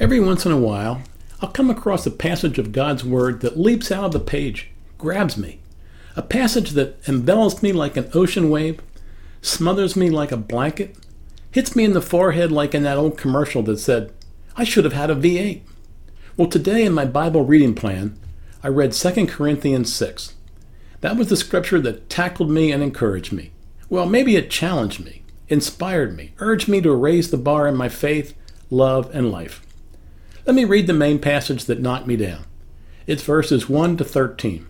Every once in a while, I'll come across a passage of God's Word that leaps out of the page, grabs me. A passage that envelops me like an ocean wave, smothers me like a blanket, hits me in the forehead like in that old commercial that said, I should have had a V8. Well, today in my Bible reading plan, I read 2 Corinthians 6. That was the scripture that tackled me and encouraged me. Well, maybe it challenged me, inspired me, urged me to raise the bar in my faith, love, and life. Let me read the main passage that knocked me down. It's verses 1 to 13.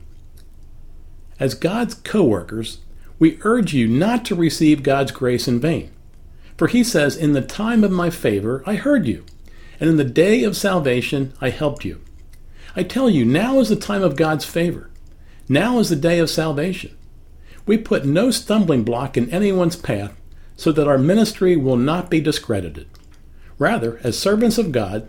As God's co workers, we urge you not to receive God's grace in vain. For he says, In the time of my favor I heard you, and in the day of salvation I helped you. I tell you, now is the time of God's favor. Now is the day of salvation. We put no stumbling block in anyone's path so that our ministry will not be discredited. Rather, as servants of God,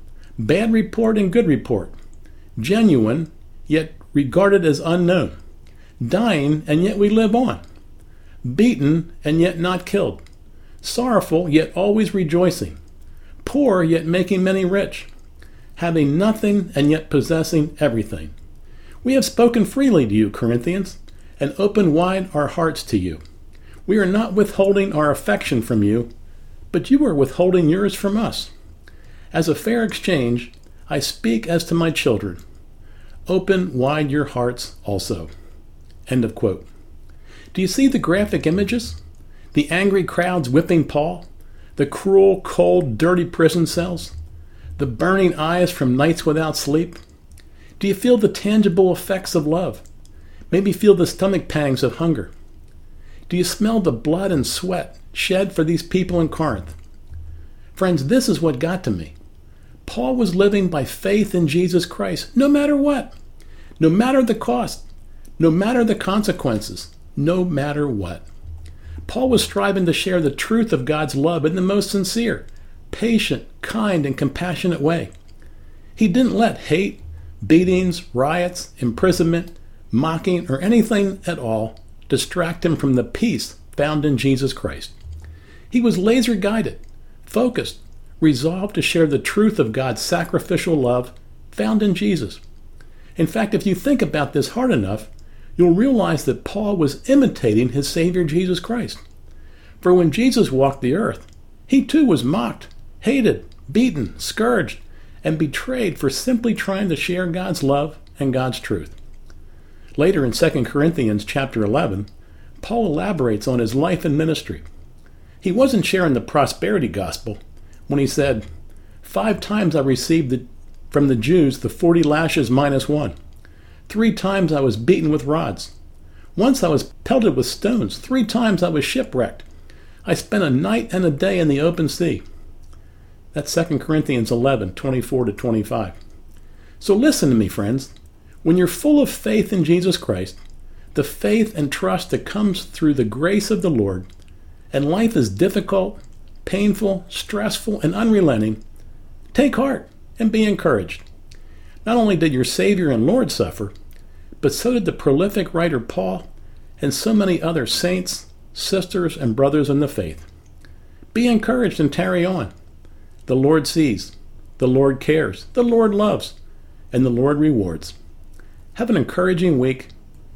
bad report and good report, genuine, yet regarded as unknown, dying, and yet we live on, beaten, and yet not killed, sorrowful, yet always rejoicing, poor, yet making many rich, having nothing, and yet possessing everything. We have spoken freely to you, Corinthians, and opened wide our hearts to you. We are not withholding our affection from you, but you are withholding yours from us. As a fair exchange, I speak as to my children. Open wide your hearts also. End of quote. Do you see the graphic images? The angry crowds whipping Paul? The cruel, cold, dirty prison cells? The burning eyes from nights without sleep? Do you feel the tangible effects of love? Maybe feel the stomach pangs of hunger? Do you smell the blood and sweat shed for these people in Corinth? Friends, this is what got to me. Paul was living by faith in Jesus Christ, no matter what, no matter the cost, no matter the consequences, no matter what. Paul was striving to share the truth of God's love in the most sincere, patient, kind, and compassionate way. He didn't let hate, beatings, riots, imprisonment, mocking, or anything at all distract him from the peace found in Jesus Christ. He was laser guided, focused, resolved to share the truth of God's sacrificial love found in Jesus. In fact, if you think about this hard enough, you'll realize that Paul was imitating his Savior Jesus Christ. For when Jesus walked the earth, he too was mocked, hated, beaten, scourged, and betrayed for simply trying to share God's love and God's truth. Later in 2 Corinthians chapter 11, Paul elaborates on his life and ministry. He wasn't sharing the prosperity gospel when he said, Five times I received the, from the Jews the 40 lashes minus one. Three times I was beaten with rods. Once I was pelted with stones. Three times I was shipwrecked. I spent a night and a day in the open sea. That's 2 Corinthians 11, 24 to 25. So listen to me, friends. When you're full of faith in Jesus Christ, the faith and trust that comes through the grace of the Lord, and life is difficult, painful, stressful, and unrelenting, take heart and be encouraged. Not only did your Savior and Lord suffer, but so did the prolific writer Paul and so many other saints, sisters, and brothers in the faith. Be encouraged and tarry on. The Lord sees, the Lord cares, the Lord loves, and the Lord rewards. Have an encouraging week,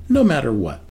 no matter what.